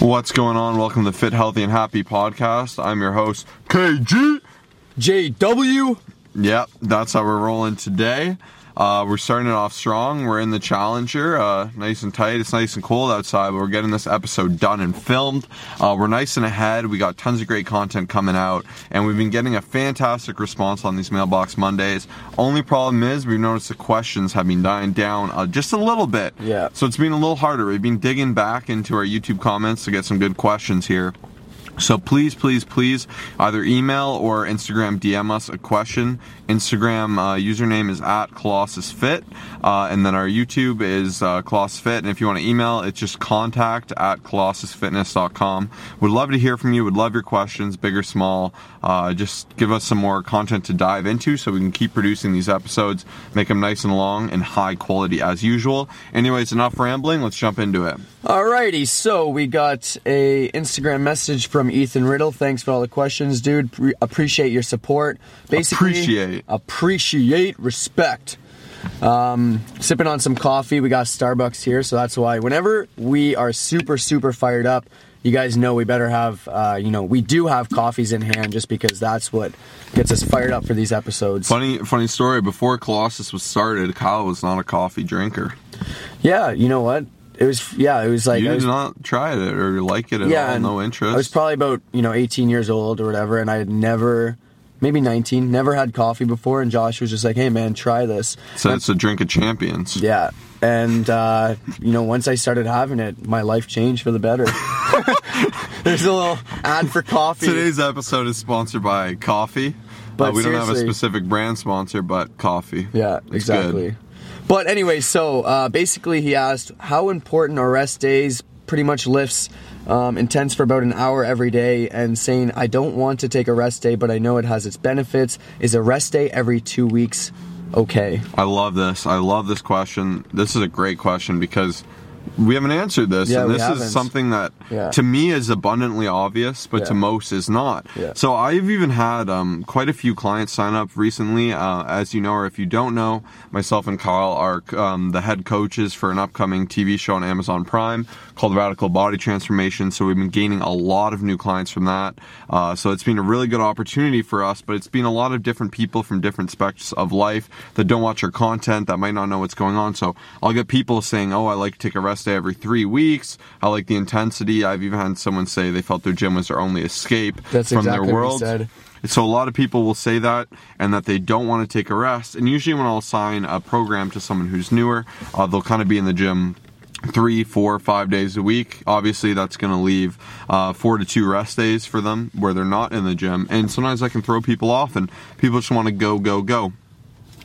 What's going on? Welcome to the Fit, Healthy, and Happy podcast. I'm your host, KG. JW. Yep, that's how we're rolling today. Uh, we're starting it off strong. We're in the Challenger, uh, nice and tight. It's nice and cold outside, but we're getting this episode done and filmed. Uh, we're nice and ahead. We got tons of great content coming out, and we've been getting a fantastic response on these Mailbox Mondays. Only problem is we've noticed the questions have been dying down uh, just a little bit. Yeah. So it's been a little harder. We've been digging back into our YouTube comments to get some good questions here. So please, please, please, either email or Instagram DM us a question. Instagram uh, username is at ColossusFit, uh, and then our YouTube is uh, Colossus Fit. And if you want to email, it's just contact at colossusfitness.com. Would love to hear from you. Would love your questions, big or small. Uh, just give us some more content to dive into so we can keep producing these episodes, make them nice and long and high quality as usual. Anyways, enough rambling. Let's jump into it. Alrighty, so we got a Instagram message from Ethan Riddle. Thanks for all the questions, dude. Pre- appreciate your support. Basically, Appreciate. appreciate, respect. Um, sipping on some coffee. We got Starbucks here, so that's why whenever we are super, super fired up, you guys know we better have, uh, you know, we do have coffees in hand just because that's what gets us fired up for these episodes. Funny, funny story. Before Colossus was started, Kyle was not a coffee drinker. Yeah, you know what? It was, yeah, it was like you did was, not try it or like it at yeah, all. No interest. I was probably about you know 18 years old or whatever, and I had never, maybe 19, never had coffee before. And Josh was just like, "Hey man, try this." so it's a drink of champions. Yeah, and uh, you know once I started having it, my life changed for the better. There's a little ad for coffee. Today's episode is sponsored by coffee. But uh, we don't have a specific brand sponsor, but coffee. Yeah, It's exactly. good. But anyway, so uh, basically, he asked how important are rest days. Pretty much lifts um, intense for about an hour every day, and saying I don't want to take a rest day, but I know it has its benefits. Is a rest day every two weeks okay? I love this. I love this question. This is a great question because we haven't answered this, Yeah, and this is something that Yeah. to me is abundantly obvious, but to most is not. Yeah. So I've even had um, quite a few clients sign up recently. Uh, as you know, or if you don't know, myself and Kyle are um, the head coaches for an upcoming TV show on Amazon Prime called Radical Body Transformation. So we've been gaining a lot of new clients from that. Uh, so it's been a really good opportunity for us, but it's been a lot of different people from different specs of life that don't watch our content that might not know what's going on. So I'll get people saying, "Oh, I like to take a rest day every three weeks. I like the intensity." I've even had someone say they felt their gym was their only escape That's from exactly their world. said. So a lot of people will say that and that they don't want to take a rest. And usually when I'll assign a program to someone who's newer, uh, they'll kind of be in the gym three, four, five days a week. Obviously, that's going to leave uh, four to two rest days for them where they're not in the gym. And sometimes I can throw people off, and people just want to go, go, go.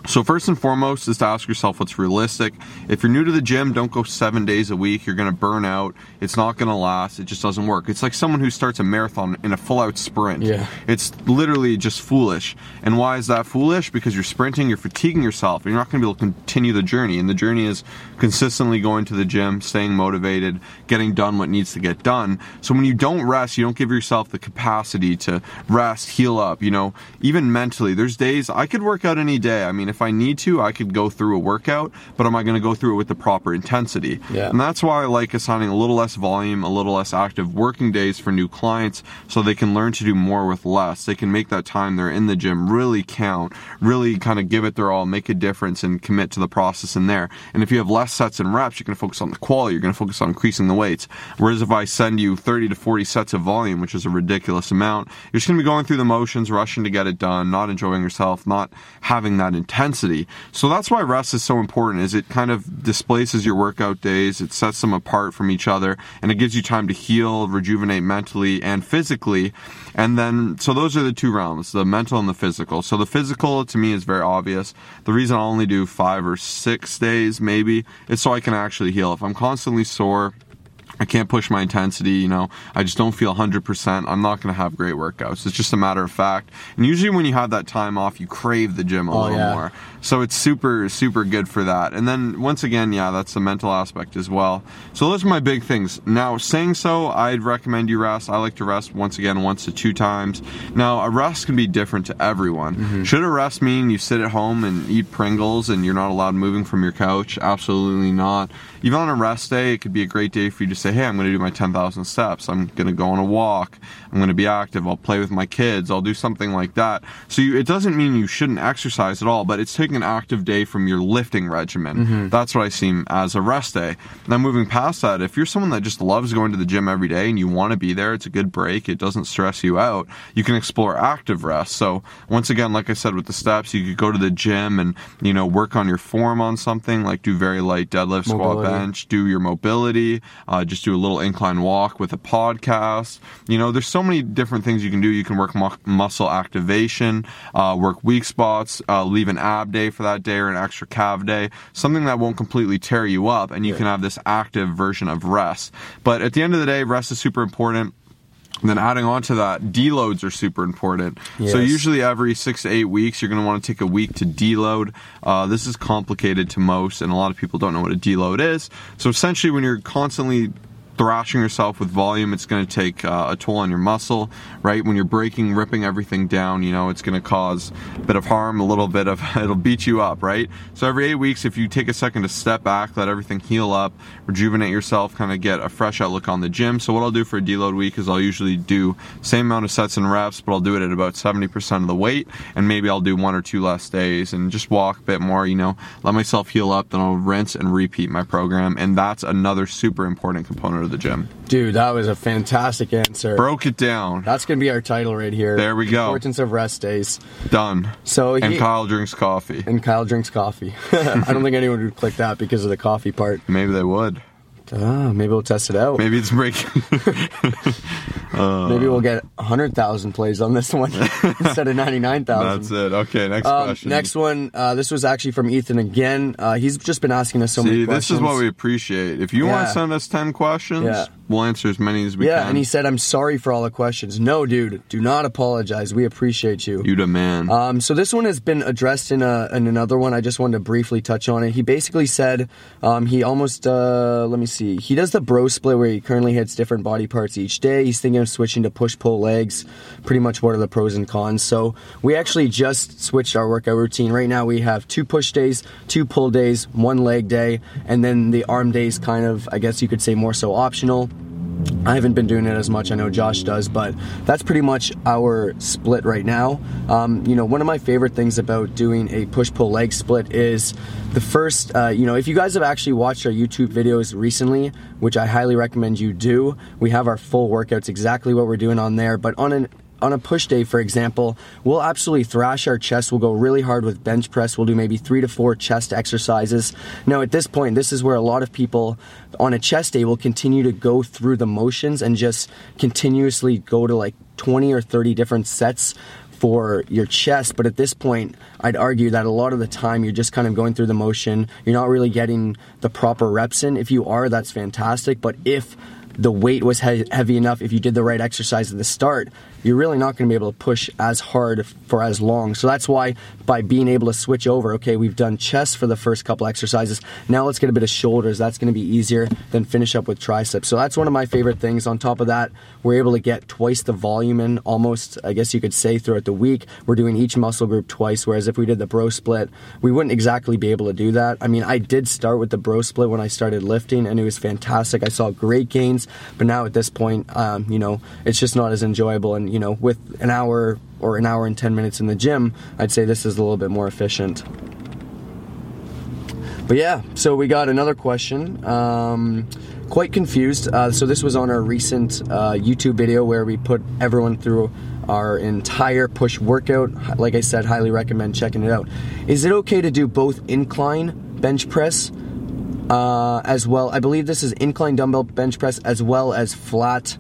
So first and foremost is to ask yourself what's realistic. If you're new to the gym, don't go seven days a week. You're going to burn out. It's not going to last. It just doesn't work. It's like someone who starts a marathon in a full-out sprint. Yeah. It's literally just foolish. And why is that foolish? Because you're sprinting, you're fatiguing yourself, and you're not going to be able to continue the journey. And the journey is consistently going to the gym, staying motivated, getting done what needs to get done. So when you don't rest, you don't give yourself the capacity to rest, heal up, you know, even mentally. There's days I could work out any day. I mean, if I need to, I could go through a workout, but am I going to go through it with the proper intensity? Yeah. And that's why I like assigning a little less volume, a little less active working days for new clients so they can learn to do more with less. They can make that time they're in the gym really count, really kind of give it their all, make a difference, and commit to the process in there. And if you have less sets and reps, you're going to focus on the quality, you're going to focus on increasing the weights. Whereas if I send you 30 to 40 sets of volume, which is a ridiculous amount, you're just going to be going through the motions, rushing to get it done, not enjoying yourself, not having that intensity. So that's why rest is so important is it kind of displaces your workout days, it sets them apart from each other, and it gives you time to heal, rejuvenate mentally and physically. And then, so those are the two realms, the mental and the physical. So the physical to me is very obvious. The reason I only do five or six days maybe is so I can actually heal. If I'm constantly sore, I can't push my intensity, you know, I just don't feel 100%. I'm not going to have great workouts. It's just a matter of fact. And usually when you have that time off, you crave the gym a Oh, little yeah. more. So it's super, super good for that. And then once again, yeah, that's the mental aspect as well. So those are my big things. Now, saying so, I'd recommend you rest. I like to rest once again, once to two times. Now, a rest can be different to everyone. Mm-hmm. Should a rest mean you sit at home and eat Pringles and you're not allowed moving from your couch? Absolutely not. Even on a rest day, it could be a great day for you to say, hey, I'm going to do my 10,000 steps. I'm going to go on a walk. I'm going to be active. I'll play with my kids. I'll do something like that. So you, it doesn't mean you shouldn't exercise at all, but it's taking an active day from your lifting regimen. Mm-hmm. That's what I see as a rest day. Now, moving past that, if you're someone that just loves going to the gym every day and you want to be there, it's a good break. It doesn't stress you out. You can explore active rest. So once again, like I said with the steps, you could go to the gym and, you know, work on your form on something like do very light deadlift, squat, Mobility. Bench, do your mobility, uh, just do a little incline walk with a podcast. You know, there's so many different things you can do. You can work mu- muscle activation, uh, work weak spots, uh, leave an ab day for that day or an extra calf day, something that won't completely tear you up, and you Yeah. can have this active version of rest. But at the end of the day, rest is super important. And then adding on to that, deloads are super important. So usually every six to eight weeks, you're going to want to take a week to deload. Uh, this is complicated to most, and a lot of people don't know what a deload is. So essentially, when you're constantly thrashing yourself with volume, it's going to take uh, a toll on your muscle, right? When you're breaking, ripping everything down, you know, it's going to cause a bit of harm, a little bit of, it'll beat you up, right? So every eight weeks, if you take a second to step back, let everything heal up, rejuvenate yourself, kind of get a fresh outlook on the gym. So what I'll do for a deload week is I'll usually do same amount of sets and reps, but I'll do it at about 70% of the weight, and maybe I'll do one or two less days and just walk a bit more, you know, let myself heal up, then I'll rinse and repeat my program. And that's another super important component of the gym. Dude, that was a fantastic answer. Broke it down. That's gonna be our title right here. There we go. Importance of rest days. Done. So And Kyle drinks coffee. and Kyle drinks coffee. I don't think anyone would click that because of the coffee part. Maybe they would. Ah, maybe we'll test it out. Maybe it's breaking. we'll get 100,000 plays on this one instead of 99,000. That's it. Okay, next Um, question. next one. Uh, this was actually from Ethan again. Uh, he's just been asking us so many See, questions. this is what we appreciate. If you want to send us 10 questions, Yeah. We'll answer as many as we Yeah, can. and he said, "I'm sorry for all the questions." No, dude, do not apologize. We appreciate you. you the man. Um, so this one has been addressed in, a, in another one. I just wanted to briefly touch on it. He basically said um, he almost uh, let me see. He does the bro split where he currently hits different body parts each day. He's thinking of switching to push pull legs. Pretty much what are the pros and cons? So we actually just switched our workout routine. Right now we have two push days, two pull days, one leg day, and then the arm days kind of I guess you could say more so optional. I haven't been doing it as much. I know Josh does, but that's pretty much our split right now. Um, you know, one of my favorite things about doing a push pull leg split is the first. Uh, you know, if you guys have actually watched our YouTube videos recently, which I highly recommend you do, we have our full workouts exactly what we're doing on there. But on an on a push day, for example, we'll absolutely thrash our chest. We'll go really hard with bench press. We'll do maybe three to four chest exercises. Now, at this point, this is where a lot of people on a chest day will continue to go through the motions and just continuously go to like 20 or 30 different sets for your chest. But at this point, I'd argue that a lot of the time you're just kind of going through the motion. You're not really getting the proper reps in. If you are, that's fantastic. But if the weight was he- heavy enough, if you did the right exercise at the start, you're really not going to be able to push as hard for as long. So that's why by being able to switch over, okay, we've done chest for the first couple exercises. Now let's get a bit of shoulders. That's going to be easier than finish up with triceps. So that's one of my favorite things. On top of that, we're able to get twice the volume in almost, I guess you could say, throughout the week. We're doing each muscle group twice, whereas if we did the bro split, we wouldn't exactly be able to do that. I mean, I did start with the bro split when I started lifting, and it was fantastic. I saw great gains, but now at this point, um, you know, it's just not as enjoyable. And, you know, with an hour or an hour and 10 minutes in the gym, I'd say this is a little bit more efficient. But yeah, so we got another question. Um, quite confused. Uh, so this was on our recent uh, YouTube video where we put everyone through our entire push workout. Like I said, highly recommend checking it out. Is it okay to do both incline bench press uh, as well? I believe this is incline dumbbell bench press as well as flat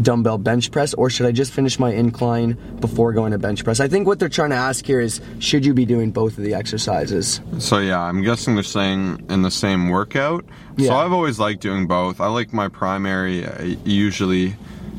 dumbbell bench press, or should I just finish my incline before going to bench press? I think what they're trying to ask here is should you be doing both of the exercises? So yeah, I'm guessing they're saying in the same workout. Yeah. So I've always liked doing both. I like my primary uh, usually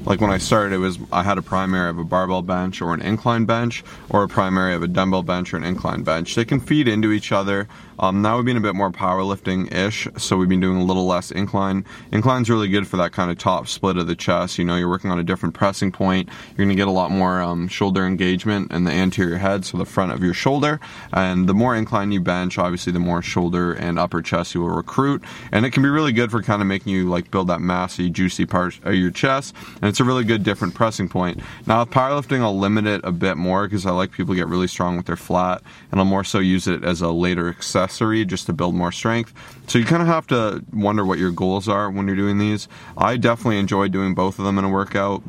like when I started it was I had a primary of a barbell bench or an incline bench or a primary of a dumbbell bench or an incline bench. They can feed into each other, Um, now we've been a bit more powerlifting ish, so we've been doing a little less incline. Incline's really good for that kind of top split of the chest. You know, you're working on a different pressing point. You're going to get a lot more um, shoulder engagement in the anterior head, so the front of your shoulder. And the more incline you bench, obviously, the more shoulder and upper chest you will recruit. And it can be really good for kind of making you like build that massy, juicy part of your chest. And it's a really good different pressing point. Now with powerlifting, I'll limit it a bit more because I like people get really strong with their flat, and I'll more so use it as a later accessory just to build more strength. So you kind of have to wonder what your goals are when you're doing these. I definitely enjoy doing both of them in a workout.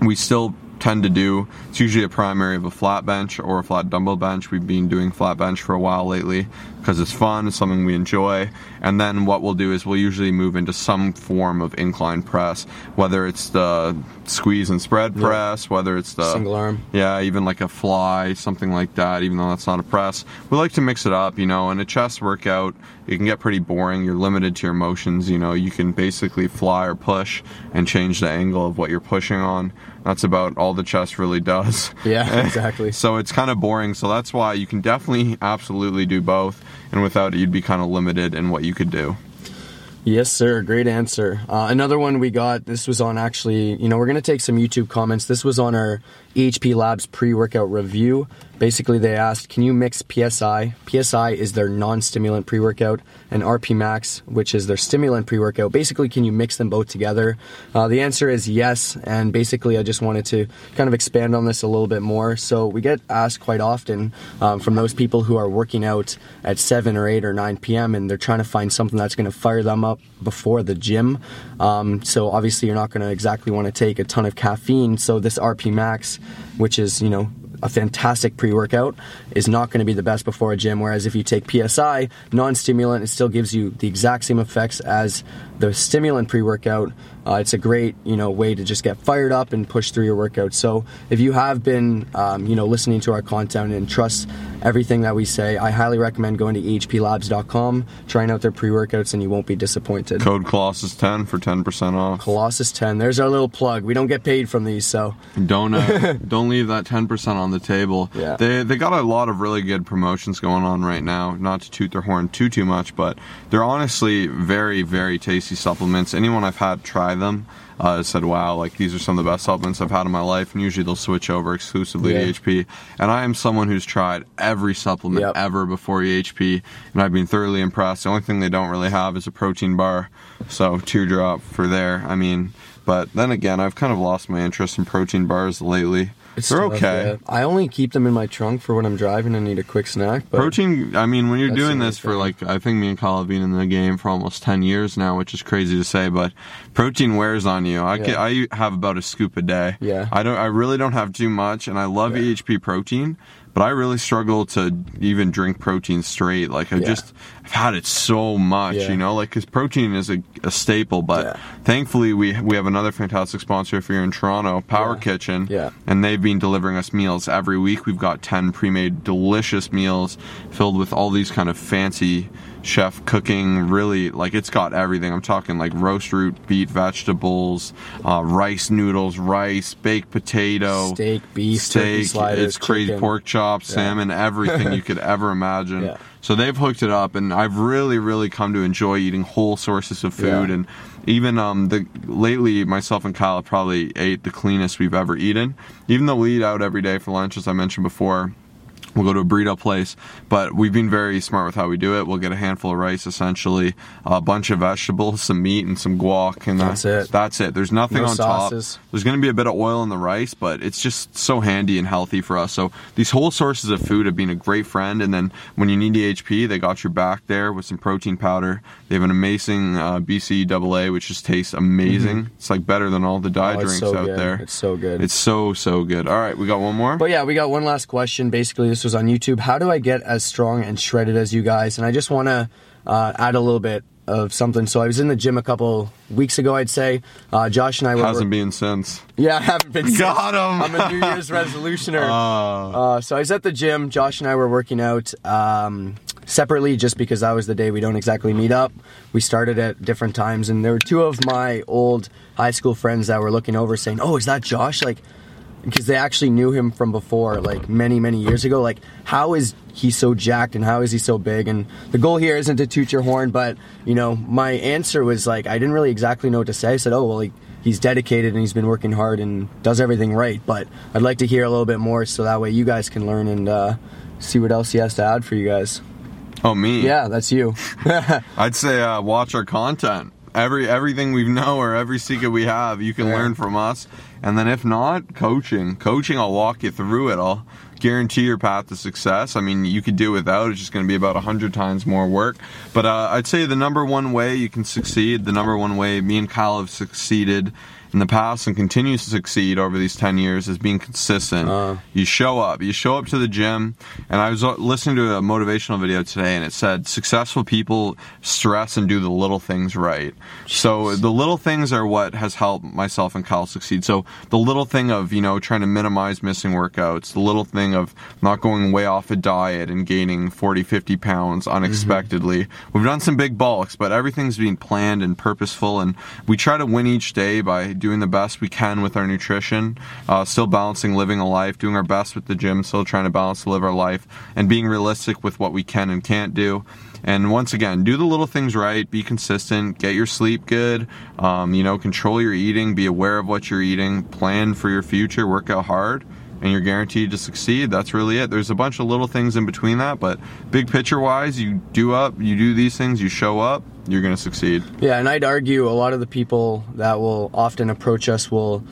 We still tend to do. It's usually a primary of a flat bench or a flat dumbbell bench. We've been doing flat bench for a while lately because it's fun, it's something we enjoy. And then what we'll do is we'll usually move into some form of incline press, whether it's the squeeze and spread press, whether it's the Single arm. yeah, even like a fly, something like that, even though that's not a press. We like to mix it up, you know, in a chest workout, it can get pretty boring. You're limited to your motions, you know, you can basically fly or push and change the angle of what you're pushing on. That's about all the chest really does. Yeah, exactly. so it's kind of boring. So that's why you can definitely absolutely do both. And without it, you'd be kind of limited in what you could do. Yes, sir. Great answer. Uh, another one we got. This was on actually. You know, we're gonna take some YouTube comments. This was on our EHP Labs pre-workout review. Basically, they asked, "Can you mix PSI? PSI is their non-stimulant pre-workout, and RP Max, which is their stimulant pre-workout. Basically, can you mix them both together?" Uh, the answer is yes. And basically, I just wanted to kind of expand on this a little bit more. So we get asked quite often um, from those people who are working out at 7 or 8 or 9 p.m. and they're trying to find something that's going to fire them up before the gym. Um, so obviously, you're not going to exactly want to take a ton of caffeine. So this RP Max, which is you know a fantastic pre-workout is not going to be the best before a gym whereas if you take psi non-stimulant it still gives you the exact same effects as the stimulant pre-workout. Uh, it's a great you know way to just get fired up and push through your workout. So if you have been um, you know listening to our content and trust everything that we say i highly recommend going to ehplabs.com trying out their pre-workouts and you won't be disappointed. Code Colossus 10 for 10% off. colossus 10 there's our little plug. We don't get paid from these so. Don't uh, don't leave that ten percent on the table. Yeah. They they got a lot of really good promotions going on right now. Not to toot their horn too too much, but they're honestly very very tasty supplements. Anyone I've had try them uh, said, "Wow, like these are some of the best supplements I've had in my life." And usually they'll switch over exclusively Yeah. to EHP. And I am someone who's tried every supplement Yep. ever before EHP, and I've been thoroughly impressed. The only thing they don't really have is a protein bar, so teardrop for there. I mean. But then again, I've kind of lost my interest in protein bars lately. It's They're okay. I only keep them in my trunk for when I'm driving and need a quick snack. But Protein, I mean, when you're That's doing the this for like, I think me and Kyle have been in the game for almost 10 years now, which is crazy to say, but protein wears on you. I, I have about a scoop a day. Yeah. I don't, I really don't have too much, and I love. EHP protein, but I really struggle to even drink protein straight. Like, I Yeah. just, I've had it so much, Yeah. you know, like, cause protein is a, a staple, but Yeah. thankfully we, we have another fantastic sponsor if you're in Toronto, Power. Kitchen. Yeah. And they've been delivering us meals every week. We've got 10 pre made delicious meals filled with all these kind of fancy chef cooking. Really, like it's got everything. I'm talking like roast root beet vegetables, uh, rice noodles, rice, baked potato, Steak, beef, steak. sliders, it's crazy chicken. pork chops, salmon, everything you could ever imagine. Yeah. So they've hooked it up, and I've really, really come to enjoy eating whole sources of food. Yeah. And even um, the lately, myself and Kyle probably ate the cleanest we've ever eaten. Even though we eat out every day for lunch, as I mentioned before. We'll go to a burrito place, but we've been very smart with how we do it. We'll get a handful of rice, essentially, a bunch of vegetables, some meat, and some guac, and That's it. That's it. There's nothing No on sauces. top. There's going to be a bit of oil in the rice, but it's just so handy and healthy for us. So these whole sources of food have been a great friend. And then when you need EHP, they got your back there with some protein powder. They have an amazing uh, BCAA, which just tastes amazing. It's like better than all the diet Mm-hmm. Oh, drinks so out good. there. It's so good. It's so so good. All right, we got one more. But yeah, we got one last question. Basically, this was on YouTube. How do I get as strong and shredded as you guys? And I just want to uh, add a little bit of something. So I was in the gym a couple weeks ago, I'd say. Uh, Josh and I were. Hasn't been since. yeah, I haven't been. Got him. I'm a New Year's resolutioner. Uh, Uh, so I was at the gym. Josh and I were working out um, separately just because that was the day we don't exactly meet up. We started at different times, and there were two of my old high school friends that were looking over saying, Oh, is that Josh? Like, because they actually knew him from before, like many many years ago. Like, how is he so jacked and how is he so big? And the goal here isn't to toot your horn, but you know, my answer was like I didn't really exactly know what to say. I said, oh well, like he's dedicated and he's been working hard and does everything right. But I'd like to hear a little bit more so that way you guys can learn and uh, see what else he has to add for you guys. Oh, me? Yeah, that's you. I'd say uh, watch our content. Every everything we know or every secret we have, you can Yeah. learn from us. And then if not, coaching. Coaching, I'll walk you through it. I'll guarantee your path to success. I mean, you could do without. It's just going to be about a hundred times more work. But uh, I'd say the number one way you can succeed, the number one way me and Kyle have succeeded in the past and continues to succeed over these 10 years is being consistent. Uh. You show up. You show up to the gym. And I was uh, listening to a motivational video today and it said successful people stress and do the little things right. So the little things are what has helped myself and Kyle succeed. So the little thing of, you know, trying to minimize missing workouts, the little thing of not going way off a diet and gaining 40, 50 pounds unexpectedly. We've done some big bulks, but everything's being planned and purposeful. And we try to win each day by doing the best we can with our nutrition, uh, still balancing living a life, doing our best with the gym, still trying to balance to live our life, and being realistic with what we can and can't do. And once again, do the little things right, be consistent, get your sleep good, um, you know, control your eating, be aware of what you're eating, plan for your future, work out hard, and you're guaranteed to succeed. That's really it. There's a bunch of little things in between that, but big picture wise, you do up, you do these things, you show up, you're going to succeed. Yeah, and I'd argue a lot of the people that will often approach us will,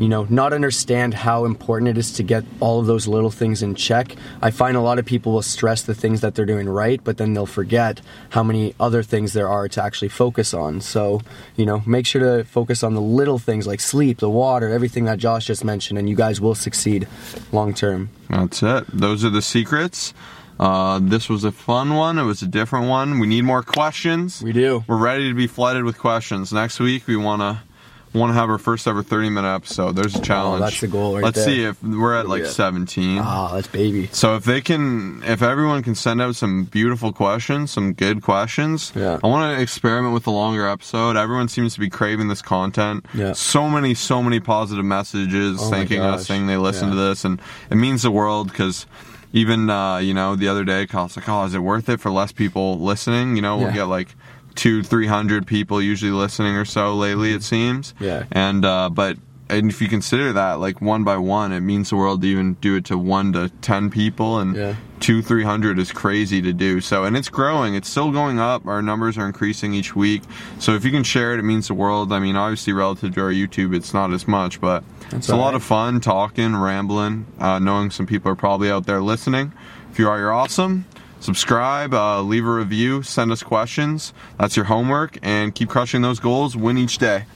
you know, not understand how important it is to get all of those little things in check. I find a lot of people will stress the things that they're doing right, but then they'll forget how many other things there are to actually focus on. So, you know, make sure to focus on the little things like sleep, the water, everything that Josh just mentioned, and you guys will succeed long term. That's it. Those are the secrets. Uh, this was a fun one. It was a different one. We need more questions. We do. We're ready to be flooded with questions. Next week we want to want to have our first ever 30 minute episode. There's a challenge. Oh, that's the goal right Let's there. see if we're at like Yeah. 17. Ah, that's baby. So if they can, if everyone can send out some beautiful questions, some good questions, Yeah. I want to experiment with a longer episode. Everyone seems to be craving this content. Yeah. So many, so many positive messages Oh thanking us, saying they listen Yeah. to this, and it means the world because. Even uh, you know the other day, Kyle's like, "Oh, is it worth it for less people listening?" You know, we'll Yeah. get like two, three hundred people usually listening or so lately. It seems. Yeah. And uh, but and if you consider that like one by one, it means the world to even do it to one to ten people, and Yeah. two, three hundred is crazy to do. So and it's growing. It's still going up. Our numbers are increasing each week. So if you can share it, it means the world. I mean, obviously relative to our YouTube, it's not as much, but it's a all lot right. of fun talking, rambling, uh, knowing some people are probably out there listening. If you are, you're awesome. Subscribe, uh, leave a review, send us questions. That's your homework, and keep crushing those goals. Win each day.